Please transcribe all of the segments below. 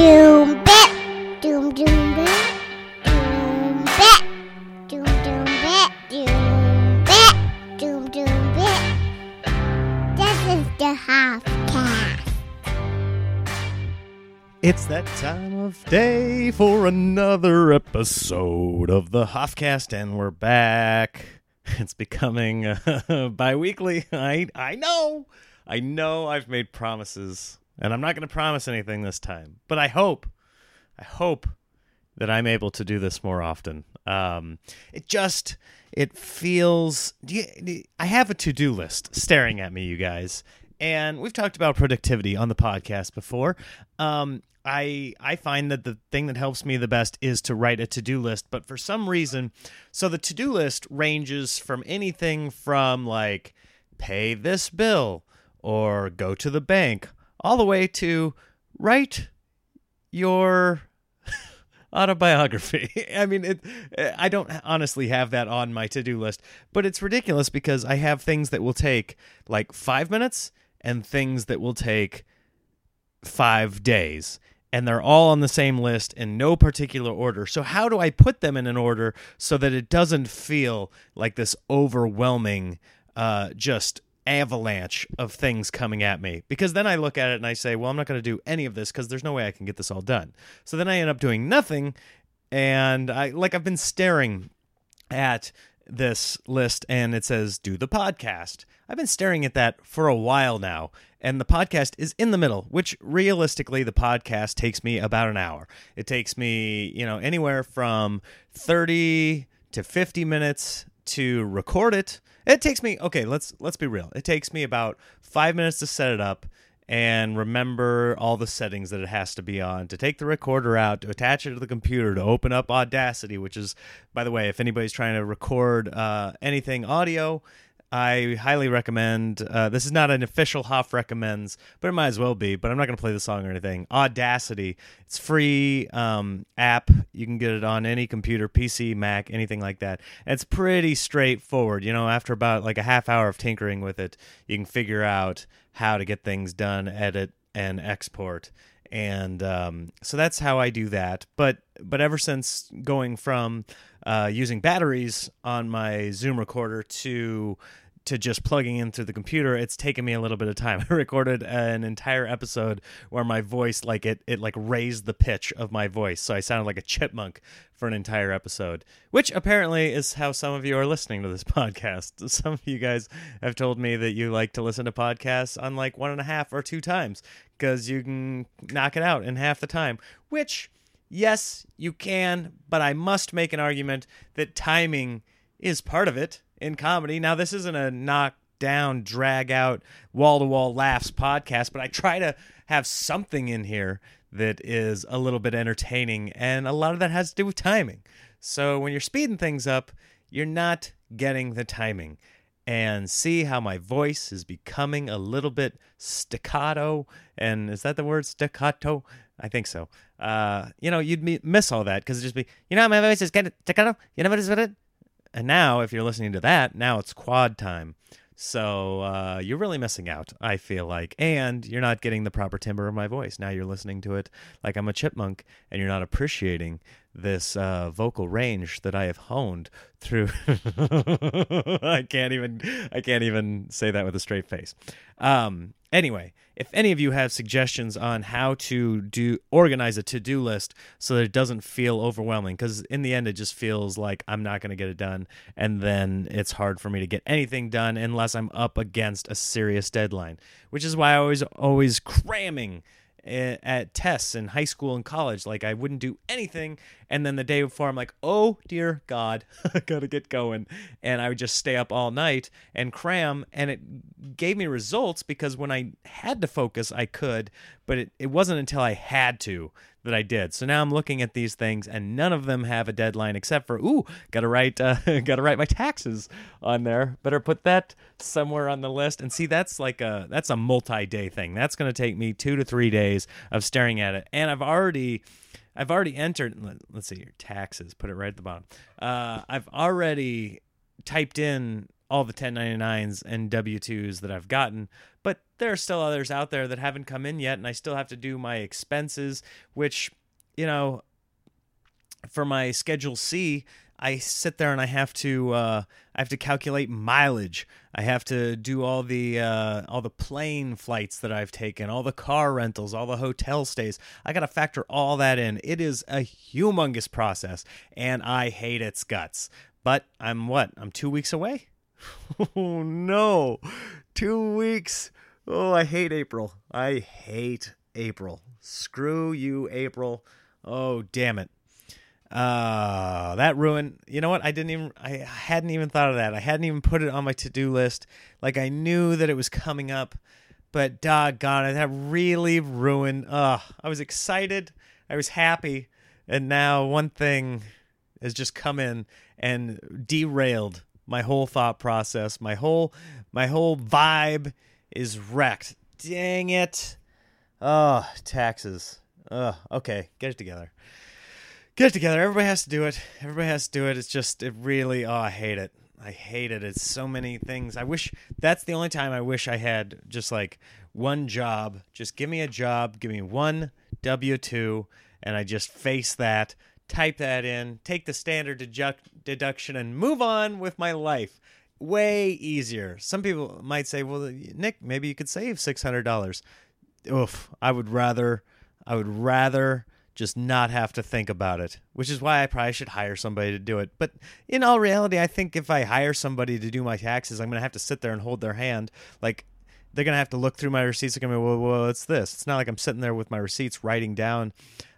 doom bit, doom doom bit, doom bit, doom doom bit, doom bit, doom doom bit. This is the Hoffcast. It's that time of day for another episode of the Hoffcast, and we're back. It's becoming uh, bi-weekly. I I know, I know. I've made promises, and I'm not going to promise anything this time. But I hope, I hope that I'm able to do this more often. Um, it just it feels. Do you, do I have a to-do list staring at me, you guys, and we've talked about productivity on the podcast before. Um, I I find that the thing that helps me the best is to write a to-do list, but for some reason, so the to-do list ranges from anything from like pay this bill or go to the bank all the way to write your autobiography. I mean, it, I don't honestly have that on my to do list, but it's ridiculous because I have things that will take like five minutes and things that will take five days. And they're all on the same list in no particular order. So, how do I put them in an order so that it doesn't feel like this overwhelming, uh, just avalanche of things coming at me? Because then I look at it and I say, well, I'm not going to do any of this because there's no way I can get this all done. So then I end up doing nothing. And I, like, I've been staring at this list and it says do the podcast. I've been staring at that for a while now and the podcast is in the middle, which realistically the podcast takes me about an hour. It takes me, you know, anywhere from 30 to 50 minutes to record it. It takes me okay, let's let's be real. It takes me about 5 minutes to set it up and remember all the settings that it has to be on to take the recorder out to attach it to the computer to open up audacity which is by the way if anybody's trying to record uh, anything audio i highly recommend uh, this is not an official hoff recommends but it might as well be but i'm not going to play the song or anything. Audacity. It's free um, app. You can get it on any computer pc mac anything like that. And it's pretty straightforward. You know after about like a half hour of tinkering with it you can figure out how to get things done, edit and export. And um, so that's how I do that. But but ever since going from uh, using batteries on my Zoom recorder to to just plugging into the computer, it's taken me a little bit of time. I recorded an entire episode where my voice like it it like raised the pitch of my voice, so I sounded like a chipmunk for an entire episode. Which apparently is how some of you are listening to this podcast. Some of you guys have told me that you like to listen to podcasts on like one and a half or two times because you can knock it out in half the time. Which yes, you can, but I must make an argument that timing is part of it in comedy. Now, this isn't a knock down, drag out, wall to wall laughs podcast, but I try to have something in here that is a little bit entertaining, and a lot of that has to do with timing. So when you're speeding things up, you're not getting the timing. And see how my voice is becoming a little bit staccato. And is that the word staccato? I think so. Uh, you know, you'd miss all that because it'd just be, you know, my voice is kind of staccato. You know what is it? And now, if you're listening to that, now it's quad time. So uh, you're really missing out, I feel like. And you're not getting the proper timbre of my voice. Now you're listening to it like I'm a chipmunk, and you're not appreciating this uh, vocal range that I have honed through. I can't even. I can't even say that with a straight face. Um, anyway, if any of you have suggestions on how to do organize a to-do list so that it doesn't feel overwhelming because in the end it just feels like i'm not going to get it done and then it's hard for me to get anything done unless i'm up against a serious deadline which is why i was always cramming at tests in high school and college like i wouldn't do anything. And then the day before i'm like oh dear god i gotta get going. And i would just stay up all night and cram. And it gave me results because when i had to focus i could but it, it wasn't until i had to that i did. So now i'm looking at these things and none of them have a deadline except for ooh gotta write uh, gotta write my taxes on there. Better put that somewhere on the list. And see that's like a that's a multi-day thing. That's to take me two to three days of staring at it. And i've already i've already entered let, let's see your taxes put it right at the bottom. Uh, i've already typed in all the 1099s and W2s that I've gotten, but there are still others out there that haven't come in yet, and I still have to do my expenses, which, you know, for my Schedule C, I sit there and I have to uh, I have to calculate mileage. I have to do all the uh, all the plane flights that I've taken, all the car rentals, all the hotel stays. I got to factor all that in. It is a humongous process, and I hate its guts. But I'm what? I'm two weeks away. Oh no, two weeks. Oh, I hate April. I hate April. Screw you, April. Oh, damn it. Uh, that ruined. You know what? I didn't even. I hadn't even thought of that. I hadn't even put it on my to-do list. Like I knew that it was coming up, but doggone it, that really ruined. Uh, I was excited. I was happy, and now one thing has just come in and derailed my whole thought process. My whole my whole vibe is wrecked. Dang it. Oh, taxes. Uh, okay, get it together get it together. Everybody has to do it. Everybody has to do it. It's just, it really, oh, I hate it. I hate it. It's so many things. I wish that's the only time I wish I had just like one job. Just give me a job, give me one W 2, and I just face that, type that in, take the standard deduct- deduction, and move on with my life. Way easier. Some people might say, well, Nick, maybe you could save $600. Oof. I would rather, I would rather just not have to think about it, which is why I probably should hire somebody to do it. But in all reality, I think if I hire somebody to do my taxes, I'm going to have to sit there and hold their hand. Like, they're going to have to look through my receipts. To be, well, well, what's this? It's not like I'm sitting there with my receipts writing down.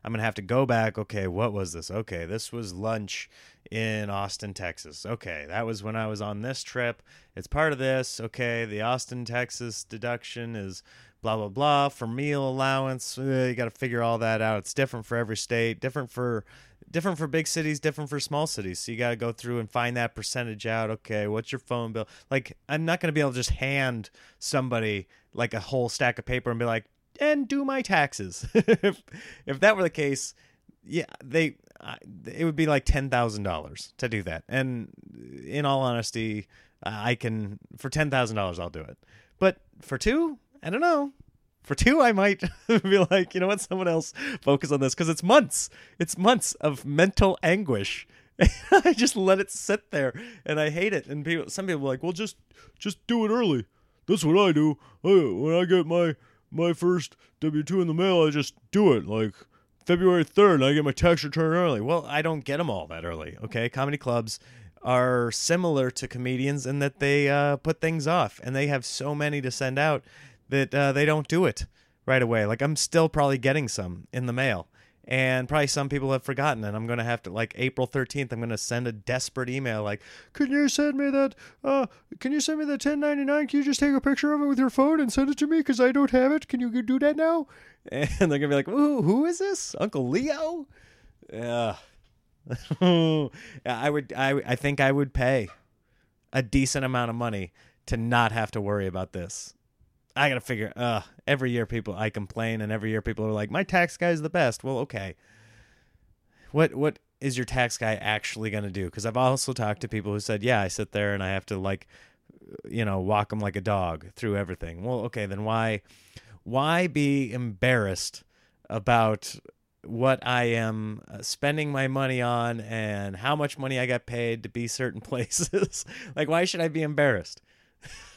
I'm going to have to go back. Okay, what was this? Okay, this was lunch in Austin, Texas. Okay, that was when I was on this trip. It's part of this. Okay, the Austin, Texas deduction is blah blah blah for meal allowance uh, you got to figure all that out it's different for every state different for different for big cities different for small cities so you got to go through and find that percentage out okay what's your phone bill like i'm not going to be able to just hand somebody like a whole stack of paper and be like and do my taxes if if that were the case yeah they uh, it would be like $10,000 to do that and in all honesty i can for $10,000 I'll do it but for two I don't know. For two, I might be like, you know what, someone else focus on this because it's months. It's months of mental anguish. I just let it sit there, and I hate it. And people, some people are like, well, just just do it early. That's what I do. I, when I get my my first W two in the mail, I just do it like February third. I get my tax return early. Well, I don't get them all that early. Okay, comedy clubs are similar to comedians in that they uh, put things off, and they have so many to send out that uh, they don't do it right away. Like I'm still probably getting some in the mail. And probably some people have forgotten, and I'm gonna have to like April 13th. I'm gonna send a desperate email like, "Can you send me that? Uh, can you send me the 1099? Can you just take a picture of it with your phone and send it to me because I don't have it? Can you do that now?" And they're gonna be like, "Ooh, who is this? Uncle Leo?" Yeah, I would. I I think I would pay a decent amount of money to not have to worry about this. I gotta figure. Uh, every year people I complain, and every year people are like, "My tax guy is the best." Well, okay. What what is your tax guy actually gonna do? Because I've also talked to people who said, "Yeah, I sit there and I have to like, you know, walk them like a dog through everything." Well, okay, then why why be embarrassed about what I am uh, spending my money on and how much money I got paid to be certain places? like, why should I be embarrassed?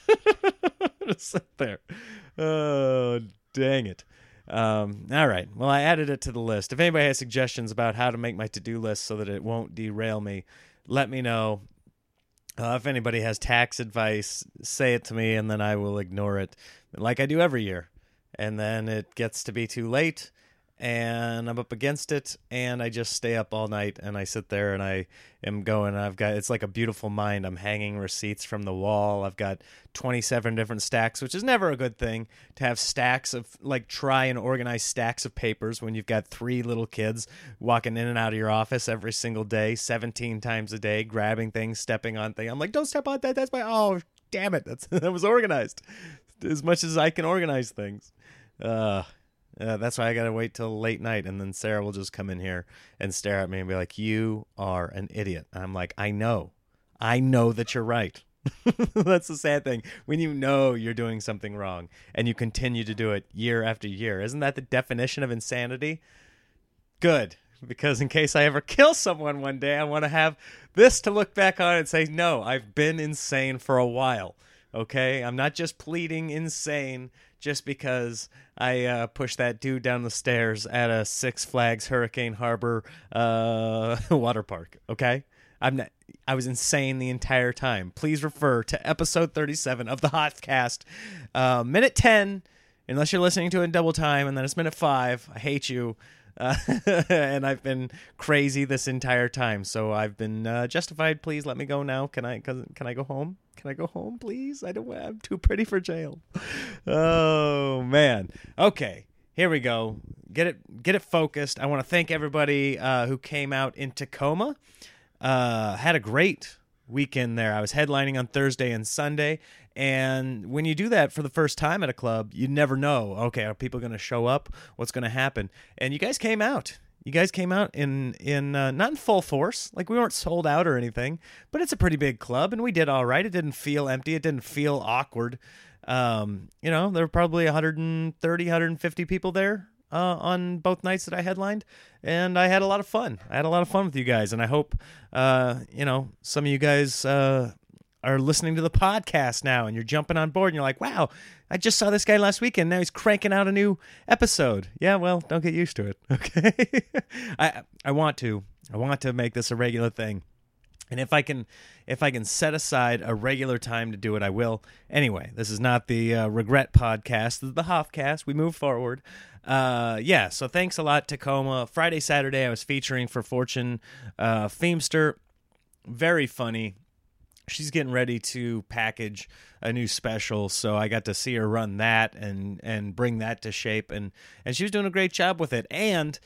sit there. Oh, dang it. Um, all right. Well, I added it to the list. If anybody has suggestions about how to make my to do list so that it won't derail me, let me know. Uh, if anybody has tax advice, say it to me and then I will ignore it like I do every year. And then it gets to be too late and I'm up against it and I just stay up all night and I sit there and I am going I've got it's like a beautiful mind. I'm hanging receipts from the wall. I've got 27 different stacks which is never a good thing to have stacks of like try and organize stacks of papers when you've got three little kids walking in and out of your office every single day 17 times a day grabbing things stepping on things. I'm like don't step on that. That's my oh damn it. That's that was organized. As much as I can organize things. Uh uh, that's why I gotta wait till late night, and then Sarah will just come in here and stare at me and be like, "You are an idiot." And I'm like, "I know, I know that you're right. That's the sad thing. When you know you're doing something wrong and you continue to do it year after year, isn't that the definition of insanity? Good, because in case I ever kill someone one day, I want to have this to look back on and say, no, I've been insane for a while. Okay, I'm not just pleading insane just because I uh, pushed that dude down the stairs at a Six Flags Hurricane Harbor uh, water park. Okay, I'm not. I was insane the entire time. Please refer to episode 37 of the Hoffcast, uh, minute 10. Unless you're listening to it in double time, and then it's minute five. I hate you. Uh, and I've been crazy this entire time, so I've been uh, justified. Please let me go now. Can I? Can I go home? Can I go home, please? I don't. I'm too pretty for jail. Oh man. Okay, here we go. Get it. Get it focused. I want to thank everybody uh, who came out in Tacoma. Uh, had a great weekend there. I was headlining on Thursday and Sunday. And when you do that for the first time at a club, you never know. Okay, are people going to show up? What's going to happen? And you guys came out. You guys came out in in uh, not in full force, like we weren't sold out or anything, but it's a pretty big club, and we did all right. It didn't feel empty. It didn't feel awkward. Um, you know, there were probably 130, 150 people there uh, on both nights that I headlined, and I had a lot of fun. I had a lot of fun with you guys, and I hope uh, you know some of you guys uh, are listening to the podcast now, and you're jumping on board, and you're like, "Wow, I just saw this guy last weekend. Now he's cranking out a new episode." Yeah, well, don't get used to it, okay? I I want to. I want to make this a regular thing. And if I can, if I can set aside a regular time to do it, I will. Anyway, this is not the uh, regret podcast. This is the Hoffcast. We move forward. Uh, yeah. So thanks a lot, Tacoma. Friday, Saturday, I was featuring for Fortune uh, Feemster. Very funny. She's getting ready to package a new special, so I got to see her run that and and bring that to shape, and and she was doing a great job with it. And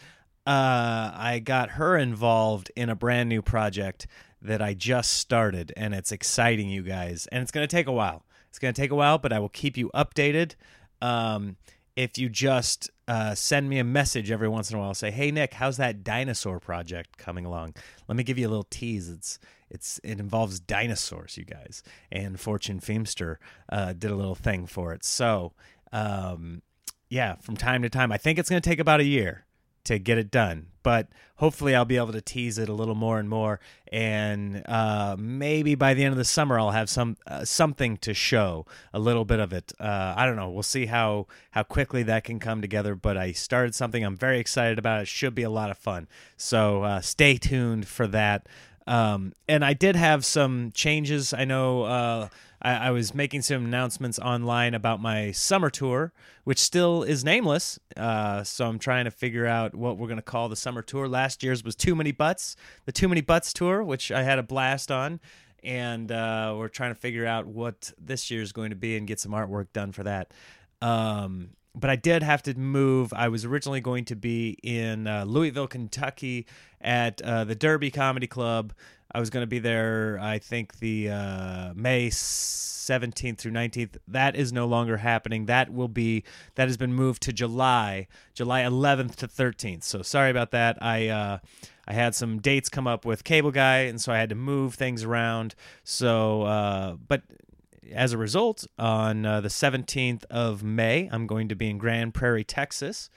uh, I got her involved in a brand new project that I just started, and it's exciting, you guys. And it's going to take a while. It's going to take a while, but I will keep you updated. Um, if you just uh, send me a message every once in a while, say, "Hey Nick, how's that dinosaur project coming along?" Let me give you a little tease. It's it's it involves dinosaurs, you guys, and Fortune Feemster uh, did a little thing for it. So, um, yeah, from time to time, I think it's going to take about a year to get it done. But hopefully, I'll be able to tease it a little more and more, and uh, maybe by the end of the summer, I'll have some uh, something to show, a little bit of it. Uh, I don't know. We'll see how how quickly that can come together. But I started something. I'm very excited about. It should be a lot of fun. So uh, stay tuned for that. Um, and I did have some changes. I know uh, I, I, was making some announcements online about my summer tour, which still is nameless. Uh, so I'm trying to figure out what we're going to call the summer tour. Last year's was Too Many Butts, the Too Many Butts tour, which I had a blast on. And uh, we're trying to figure out what this year's going to be and get some artwork done for that. Um, but I did have to move. I was originally going to be in uh, Louisville, Kentucky at uh, the Derby Comedy Club. I was going to be there, I think, the uh, May 17th through 19th. That is no longer happening. That will be, that has been moved to July, July 11th to 13th. So sorry about that. I, uh, I had some dates come up with Cable Guy, and so I had to move things around. So, uh, but as a result, on uh, the 17th of May, I'm going to be in Grand Prairie, Texas.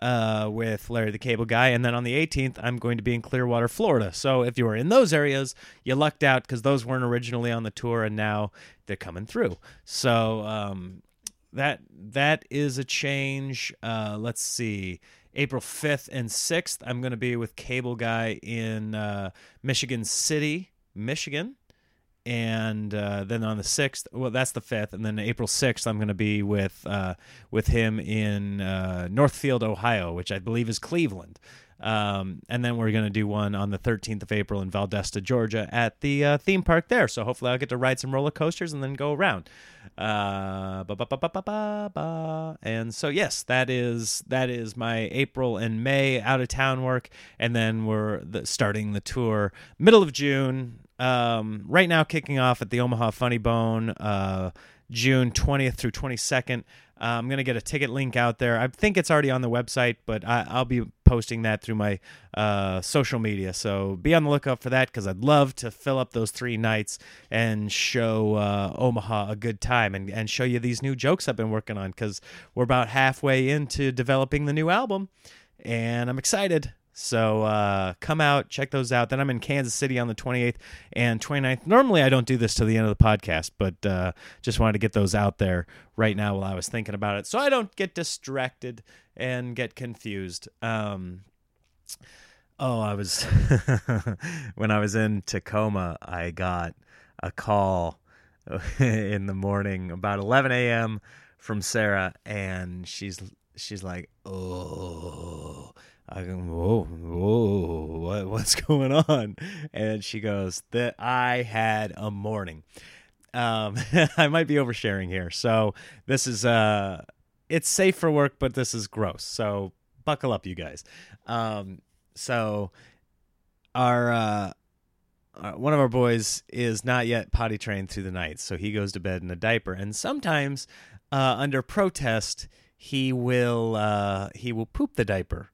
Uh, with Larry the Cable Guy. And then on the 18th, I'm going to be in Clearwater, Florida. So if you were in those areas, you lucked out because those weren't originally on the tour and now they're coming through. So um, that that is a change. Uh, let's see. April 5th and 6th, I'm going to be with Cable Guy in uh, Michigan City, Michigan and uh, then on the sixth, well, that's the fifth, and then April sixth, I'm going to be with uh, with him in uh, Northfield, Ohio, which I believe is Cleveland. Um, and then we're going to do one on the 13th of April in Valdosta, Georgia, at the uh, theme park there. So hopefully, I'll get to ride some roller coasters and then go around. Uh, and so yes, that is that is my April and May out of town work, and then we're the, starting the tour middle of June um, right now kicking off at the Omaha Funny Bone. Uh, June 20th through 22nd. Uh, I'm going to get a ticket link out there. I think it's already on the website, but I, I'll be posting that through my uh, social media. So be on the lookout for that because I'd love to fill up those three nights and show uh, Omaha a good time and, and show you these new jokes I've been working on because we're about halfway into developing the new album and I'm excited. So uh, come out, check those out. Then I'm in Kansas City on the 28th and 29th. Normally I don't do this till the end of the podcast, but uh, just wanted to get those out there right now while I was thinking about it, so I don't get distracted and get confused. Um, oh, I was when I was in Tacoma, I got a call in the morning about 11 a.m. from Sarah, and she's she's like, "Oh." I go, whoa, whoa, what, what's going on? And she goes, that I had a morning. Um, I might be oversharing here. So this is, uh, it's safe for work, but this is gross. So buckle up, you guys. Um, so our, uh, uh, one of our boys is not yet potty trained through the night, so he goes to bed in a diaper. And sometimes, uh, under protest, he will uh, he will poop the diaper.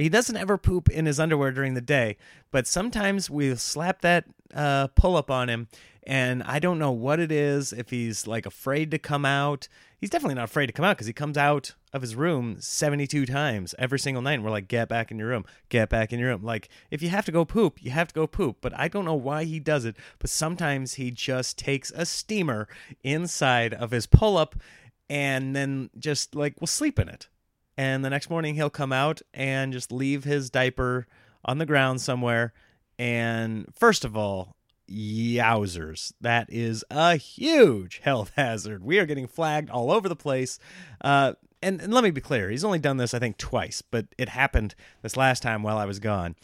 He doesn't ever poop in his underwear during the day, but sometimes we slap that uh, pull up on him, and I don't know what it is. If he's like afraid to come out, he's definitely not afraid to come out because he comes out of his room 72 times every single night. And we're like, get back in your room, get back in your room. Like, if you have to go poop, you have to go poop. But I don't know why he does it. But sometimes he just takes a steamer inside of his pull up and then just like will sleep in it and the next morning he'll come out and just leave his diaper on the ground somewhere. And first of all, yowzers, that is a huge health hazard. We are getting flagged all over the place. Uh, and, and let me be clear, he's only done this, I think, twice, but it happened this last time while I was gone.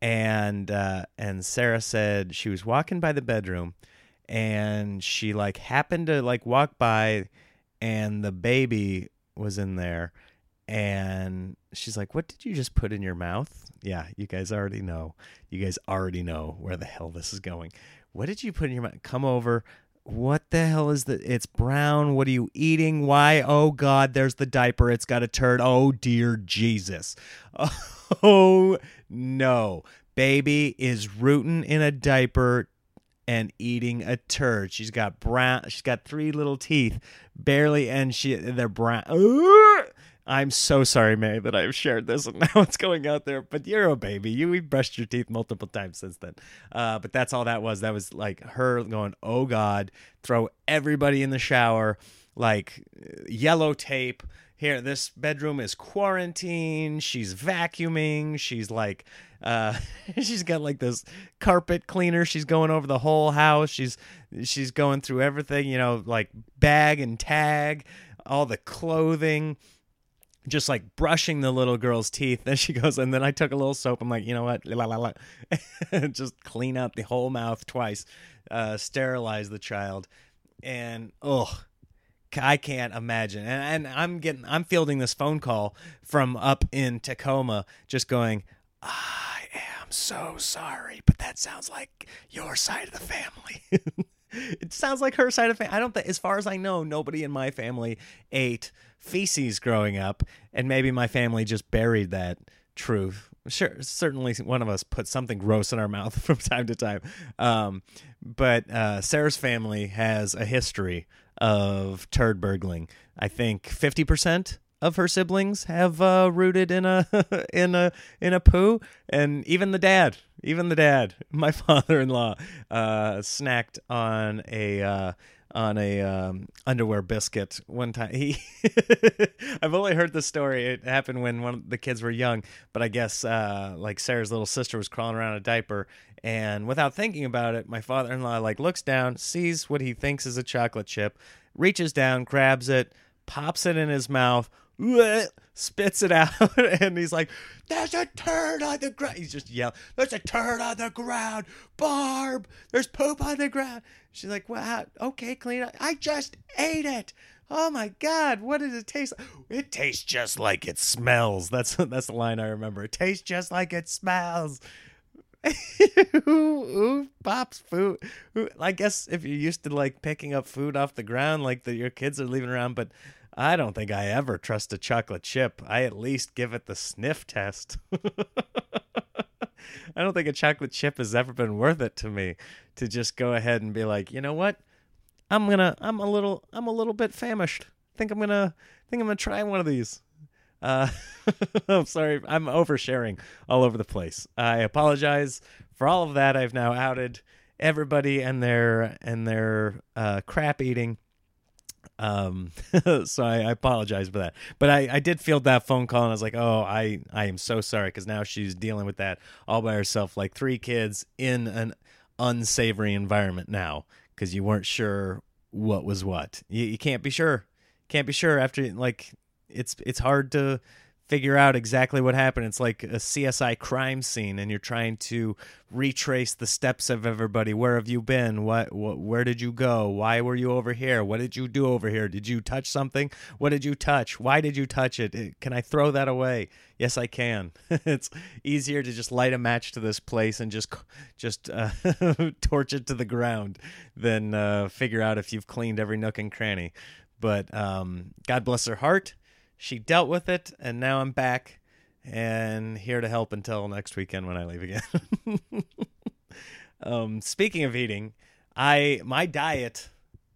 And uh, and Sarah said she was walking by the bedroom, and she like happened to like walk by, and the baby was in there and she's like, "What did you just put in your mouth?" Yeah, you guys already know. You guys already know where the hell this is going. What did you put in your mouth? Come over. What the hell is that? It's brown. What are you eating? Why? Oh God, there's the diaper. It's got a turd. Oh dear Jesus. Oh no. Baby is rooting in a diaper and eating a turd. She's got brown. She's got three little teeth, barely, and she they're brown. I'm so sorry, May, that I've shared this and now it's going out there. But you're a baby. You we brushed your teeth multiple times since then. Uh, but that's all that was. That was like her going, "Oh God!" Throw everybody in the shower, like yellow tape. Here, this bedroom is quarantine. She's vacuuming. She's like, uh, she's got like this carpet cleaner. She's going over the whole house. She's she's going through everything. You know, like bag and tag, all the clothing just like brushing the little girl's teeth. Then she goes, and then I took a little soap. I'm like, you know what? La, la, la. just clean up the whole mouth twice, uh, sterilize the child. And oh, I can't imagine. And, and I'm getting, I'm fielding this phone call from up in Tacoma, just going, I am so sorry, but that sounds like your side of the family. it sounds like her side of family. I don't think, as far as I know, nobody in my family ate feces growing up, and maybe my family just buried that truth. Sure, certainly one of us put something gross in our mouth from time to time. Um, but uh, Sarah's family has a history of turd burgling. I think fifty percent of her siblings have uh, rooted in a in a in a poo, and even the dad, even the dad, my father-in-law, uh, snacked on a uh, on a um, underwear biscuit one time. He, I've only heard the story. It happened when one of the kids were young, but I guess uh, like Sarah's little sister was crawling around a diaper, and without thinking about it, my father-in-law like looks down, sees what he thinks is a chocolate chip, reaches down, grabs it, pops it in his mouth. Spits it out, and he's like, "There's a turd on the ground." He's just yelling, "There's a turd on the ground, Barb! There's poop on the ground." She's like, "Well, okay, clean up. I just ate it. Oh my god, what does it taste? like? It tastes just like it smells." That's that's the line I remember. It tastes just like it smells. who, who pops food? Who, I guess if you're used to like picking up food off the ground, like that your kids are leaving around, but I don't think I ever trust a chocolate chip. I at least give it the sniff test. I don't think a chocolate chip has ever been worth it to me to just go ahead and be like, you know what? I'm gonna, I'm a little, I'm a little bit famished. think I'm gonna, think I'm gonna try one of these. Uh, I'm sorry, I'm oversharing all over the place. I apologize for all of that. I've now outed everybody and their and their uh, crap eating. Um, so I, I, apologize for that. But I, I did field that phone call and I was like, oh, I, I am so sorry because now she's dealing with that all by herself, like three kids in an unsavory environment now because you weren't sure what was what. You, you can't be sure. Can't be sure after like it's it's hard to figure out exactly what happened. It's like a CSI crime scene, and you're trying to retrace the steps of everybody. Where have you been? What, what? Where did you go? Why were you over here? What did you do over here? Did you touch something? What did you touch? Why did you touch it? Can I throw that away? Yes, I can. it's easier to just light a match to this place and just just uh, torch it to the ground than uh, figure out if you've cleaned every nook and cranny. But um, God bless her heart she dealt with it, and now I'm back and here to help until next weekend when I leave again. um, speaking of eating, I my diet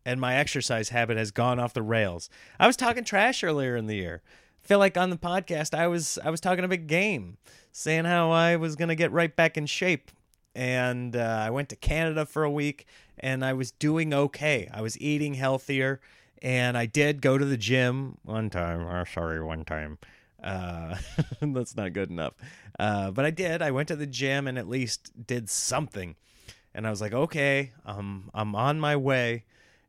and my exercise habit has gone off the rails. I was talking trash earlier in the year. I feel like on the podcast I was I was talking a big game, saying how I was gonna get right back in shape, and uh, I went to Canada for a week and I was doing okay. I was eating healthier and I did go to the gym one time. Oh, sorry, one time. Uh, that's not good enough. Uh, but I did. I went to the gym and at least did something. And I was like, okay, um, I'm on my way.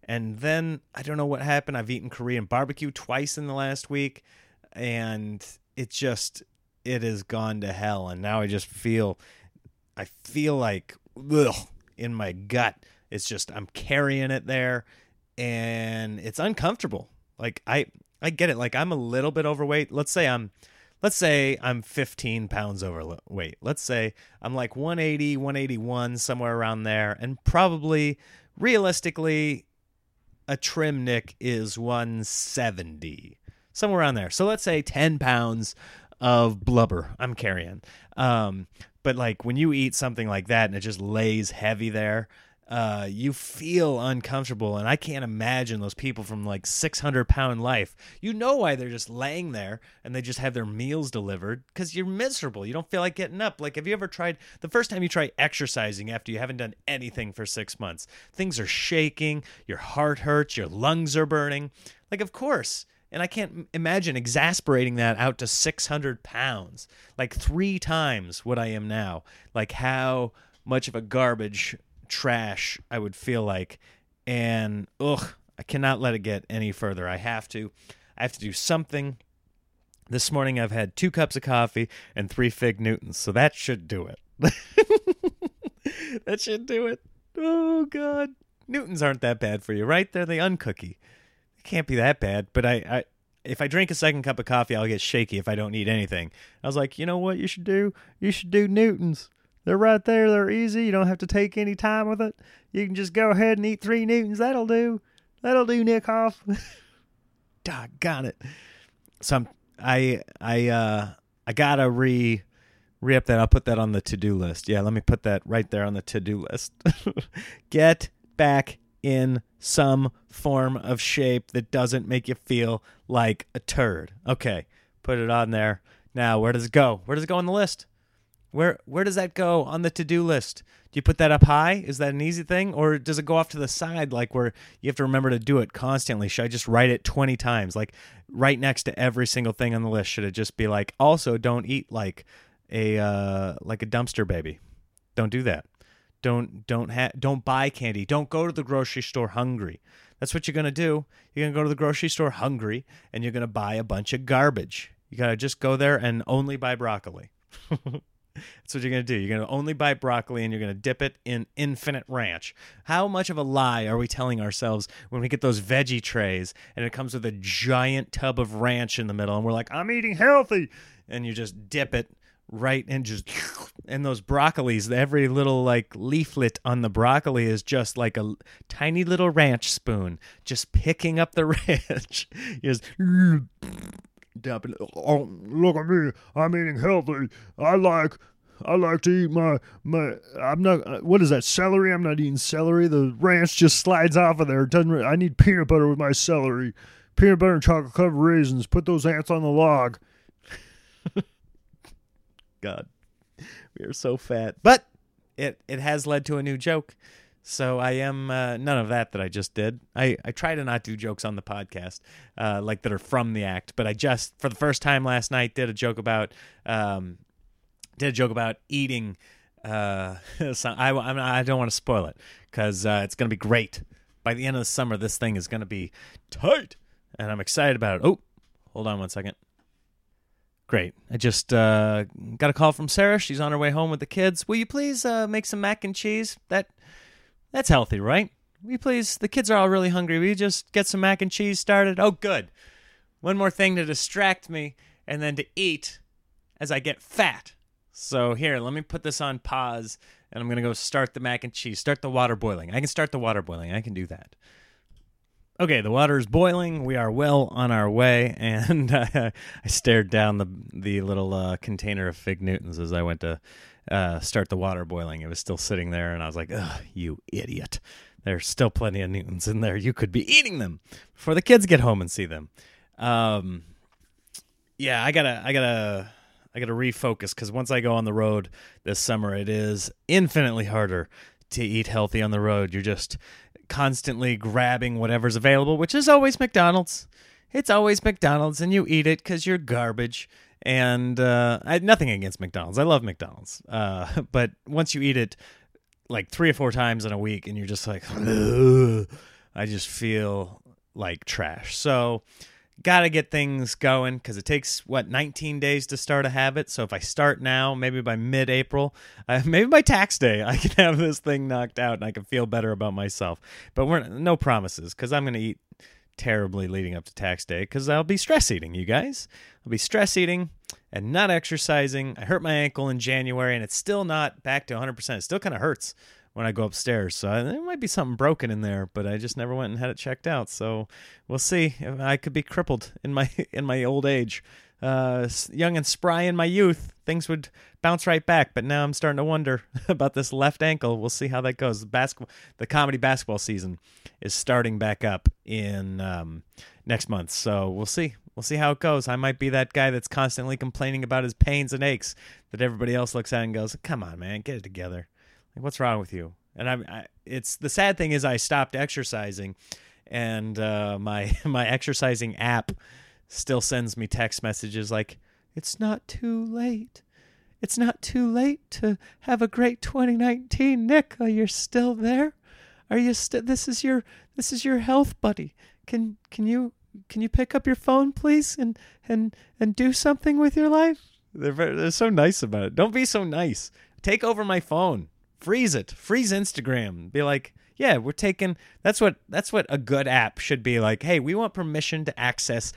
And then I don't know what happened. I've eaten Korean barbecue twice in the last week, and it just it has gone to hell. And now I just feel, I feel like ugh, in my gut. It's just I'm carrying it there and it's uncomfortable. Like I I get it. Like I'm a little bit overweight. Let's say I'm let's say I'm 15 pounds overweight. Let's say I'm like 180, 181 somewhere around there and probably realistically a trim nick is 170 somewhere around there. So let's say 10 pounds of blubber I'm carrying. Um, but like when you eat something like that and it just lays heavy there, uh, you feel uncomfortable. And I can't imagine those people from like 600 pound life. You know why they're just laying there and they just have their meals delivered because you're miserable. You don't feel like getting up. Like, have you ever tried the first time you try exercising after you haven't done anything for six months? Things are shaking, your heart hurts, your lungs are burning. Like, of course. And I can't imagine exasperating that out to 600 pounds, like three times what I am now. Like, how much of a garbage trash, I would feel like. And ugh, I cannot let it get any further. I have to. I have to do something. This morning I've had two cups of coffee and three fig Newtons, so that should do it. that should do it. Oh God, Newtons aren't that bad for you, right? They're the uncookie. It can't be that bad. But I, I, if I drink a second cup of coffee, I'll get shaky if I don't eat anything. I was like, you know what you should do? You should do Newtons. They're right there. They're easy. You don't have to take any time with it. You can just go ahead and eat three Newtons. That'll do. That'll do, Nick Hoff. Doggone it. So I'm, I I uh I gotta re re up that. I'll put that on the to do list. Yeah, let me put that right there on the to do list. Get back in some form of shape that doesn't make you feel like a turd. Okay, put it on there. Now, where does it go? Where does it go on the list? Where where does that go on the to-do list? Do you put that up high? Is that an easy thing or does it go off to the side like where you have to remember to do it constantly? Should I just write it 20 times like right next to every single thing on the list? Should it just be like also don't eat like a uh like a dumpster baby. Don't do that. Don't don't ha- don't buy candy. Don't go to the grocery store hungry. That's what you're going to do. You're going to go to the grocery store hungry and you're going to buy a bunch of garbage. You got to just go there and only buy broccoli. That's what you're going to do. You're going to only buy broccoli and you're going to dip it in infinite ranch. How much of a lie are we telling ourselves when we get those veggie trays and it comes with a giant tub of ranch in the middle and we're like, I'm eating healthy. And you just dip it right and just and those broccolis every little like leaflet on the broccoli is just like a tiny little ranch spoon just picking up the ranch just dumping Oh, look at me. I'm eating healthy. I like I like to eat my my I'm not uh, what is that celery? I'm not eating celery. The ranch just slides off of there. Doesn't I need peanut butter with my celery. Peanut butter and chocolate covered raisins. Put those ants on the log. god we are so fat but it it has led to a new joke so i am uh, none of that that i just did i i try to not do jokes on the podcast uh, like that are from the act but i just for the first time last night did a joke about um did a joke about eating uh some, I, I'm, I don't want to spoil it because uh, it's going to be great by the end of the summer this thing is going to be tight and i'm excited about it oh hold on one second Great. I just uh, got a call from Sarah. She's on her way home with the kids. Will you please uh, make some mac and cheese? That that's healthy, right? We please? The kids are all really hungry. We just get some mac and cheese started? Oh, good. One more thing to distract me and then to eat as I get fat. So here, let me put this on pause, and I'm gonna go start the mac and cheese. Start the water boiling. I can start the water boiling. I can do that. Okay, the water is boiling. We are well on our way, and uh, I stared down the the little uh, container of fig Newtons as I went to uh, start the water boiling. It was still sitting there, and I was like, "Ugh, you idiot! There's still plenty of Newtons in there. You could be eating them before the kids get home and see them." Um, yeah, I gotta, I gotta, I gotta refocus because once I go on the road this summer, it is infinitely harder to eat healthy on the road. You're just constantly grabbing whatever's available, which is always McDonald's. It's always McDonald's, and you eat it because you're garbage. And uh, I nothing against McDonald's. I love McDonald's, uh, but once you eat it like three or four times in a week, and you're just like, I just feel like trash. So gotta get things going because it takes what 19 days to start a habit so if i start now maybe by mid-april uh, maybe by tax day i can have this thing knocked out and i can feel better about myself but we're no promises because i'm gonna eat terribly leading up to tax day because i'll be stress eating you guys i'll be stress eating and not exercising i hurt my ankle in january and it's still not back to 100% it still kind of hurts when I go upstairs. So I, there might be something broken in there, but I just never went and had it checked out. So we'll see. I could be crippled in my in my old age. Uh, young and spry in my youth, things would bounce right back. But now I'm starting to wonder about this left ankle. We'll see how that goes. The basketball, the comedy basketball season is starting back up in um, next month. So we'll see. We'll see how it goes. I might be that guy that's constantly complaining about his pains and aches that everybody else looks at and goes, "Come on, man, get it together." Like, what's wrong with you? And I'm, I, it's the sad thing is I stopped exercising, and uh, my my exercising app still sends me text messages like, "It's not too late. It's not too late to have a great 2019, Nick. Are you still there? Are you still? This is your this is your health buddy. Can can you can you pick up your phone, please, and and and do something with your life?" They're very, they're so nice about it. Don't be so nice. Take over my phone freeze it freeze instagram be like yeah we're taking that's what that's what a good app should be like hey we want permission to access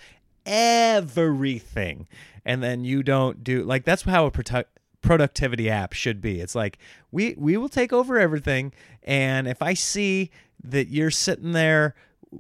everything. And then you don't do like that's how a produ- productivity app should be. It's like we we will take over everything and if i see that you're sitting there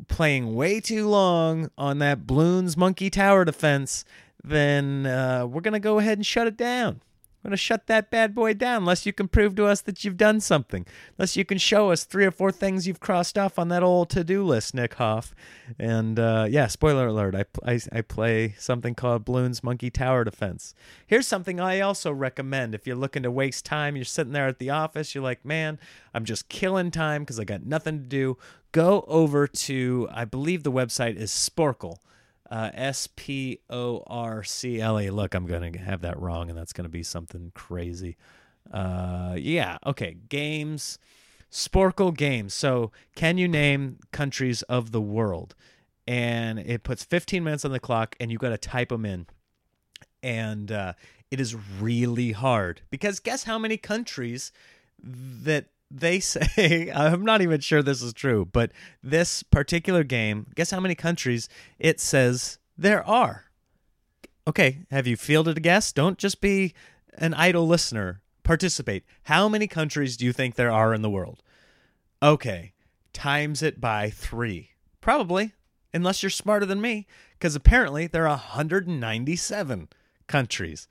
playing way too long on that bloons monkey tower defense then uh, we're gonna go ahead and shut it down we're going to shut that bad boy down unless you can prove to us that you've done something. Unless you can show us three or four things you've crossed off on that old to do list, Nick Hoff. And uh, yeah, spoiler alert, I, I, I play something called Bloons Monkey Tower Defense. Here's something I also recommend if you're looking to waste time, you're sitting there at the office, you're like, man, I'm just killing time because I got nothing to do. Go over to, I believe the website is Sporcle uh, S P O R C L E. Look, I'm going to have that wrong, and that's going to be something crazy. Uh, yeah, okay. Games, Sporcle Games. So, can you name countries of the world? And it puts 15 minutes on the clock, and you got to type them in. And uh, it is really hard because guess how many countries that they say I'm not even sure this is true, but this particular game, guess how many countries it says there are? Okay, have you fielded a guess? Don't just be an idle listener participate. How many countries do you think there are in the world? Okay, times it by three. Probably, unless you're smarter than me, because apparently there are 197 countries.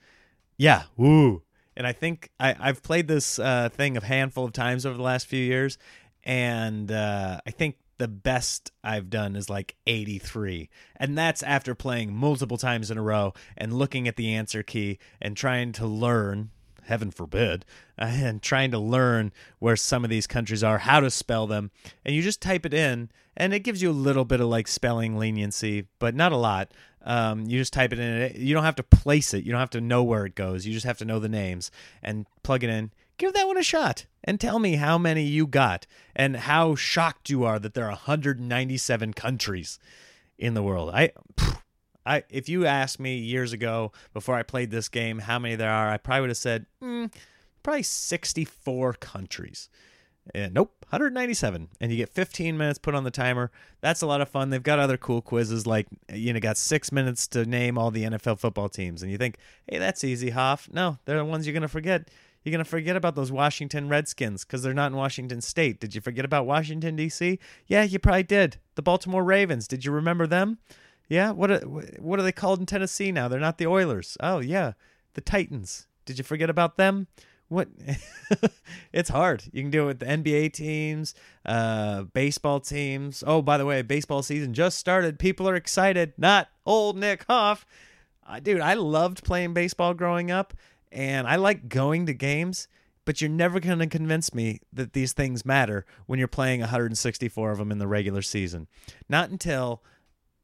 Yeah, woo. And I think I, I've played this uh, thing a handful of times over the last few years, and uh, I think the best I've done is like 83. And that's after playing multiple times in a row and looking at the answer key and trying to learn, heaven forbid, and trying to learn where some of these countries are, how to spell them. And you just type it in, and it gives you a little bit of like spelling leniency, but not a lot. Um, you just type it in. You don't have to place it. You don't have to know where it goes. You just have to know the names and plug it in. Give that one a shot and tell me how many you got and how shocked you are that there are 197 countries in the world. I, I, if you asked me years ago before I played this game how many there are, I probably would have said mm, probably 64 countries. And nope, 197. And you get 15 minutes put on the timer. That's a lot of fun. They've got other cool quizzes like, you know, got six minutes to name all the NFL football teams. And you think, hey, that's easy, Hoff. No, they're the ones you're going to forget. You're going to forget about those Washington Redskins because they're not in Washington State. Did you forget about Washington, D.C.? Yeah, you probably did. The Baltimore Ravens. Did you remember them? Yeah. What are, what are they called in Tennessee now? They're not the Oilers. Oh, yeah. The Titans. Did you forget about them? What? it's hard. You can do it with the NBA teams, uh, baseball teams. Oh, by the way, baseball season just started. People are excited. Not old Nick Hoff. Uh, dude, I loved playing baseball growing up and I like going to games, but you're never going to convince me that these things matter when you're playing 164 of them in the regular season. Not until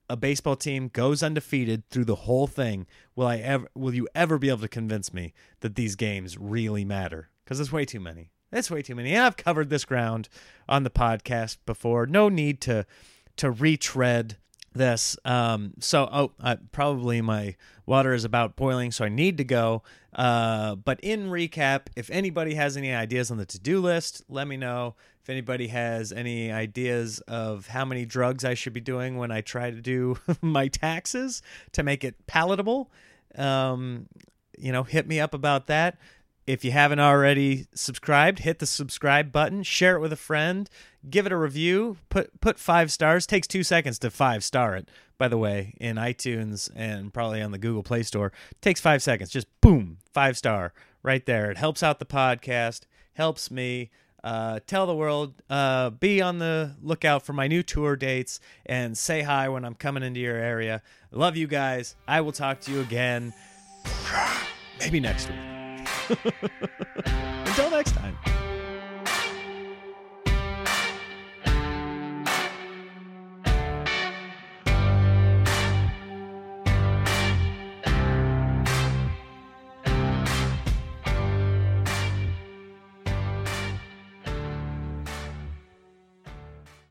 a baseball team goes undefeated through the whole thing will I ever will you ever be able to convince me that these games really matter because it's way too many. It's way too many. And I've covered this ground on the podcast before. No need to to retread this. Um, so, oh, uh, probably my water is about boiling, so I need to go. Uh, but in recap, if anybody has any ideas on the to do list, let me know. If anybody has any ideas of how many drugs I should be doing when I try to do my taxes to make it palatable, um, you know, hit me up about that. If you haven't already subscribed, hit the subscribe button, share it with a friend, give it a review, put put 5 stars. Takes 2 seconds to 5 star it. By the way, in iTunes and probably on the Google Play Store, takes 5 seconds. Just boom, 5 star right there. It helps out the podcast, helps me. Uh, tell the world, uh, be on the lookout for my new tour dates and say hi when I'm coming into your area. Love you guys. I will talk to you again maybe next week. Until next.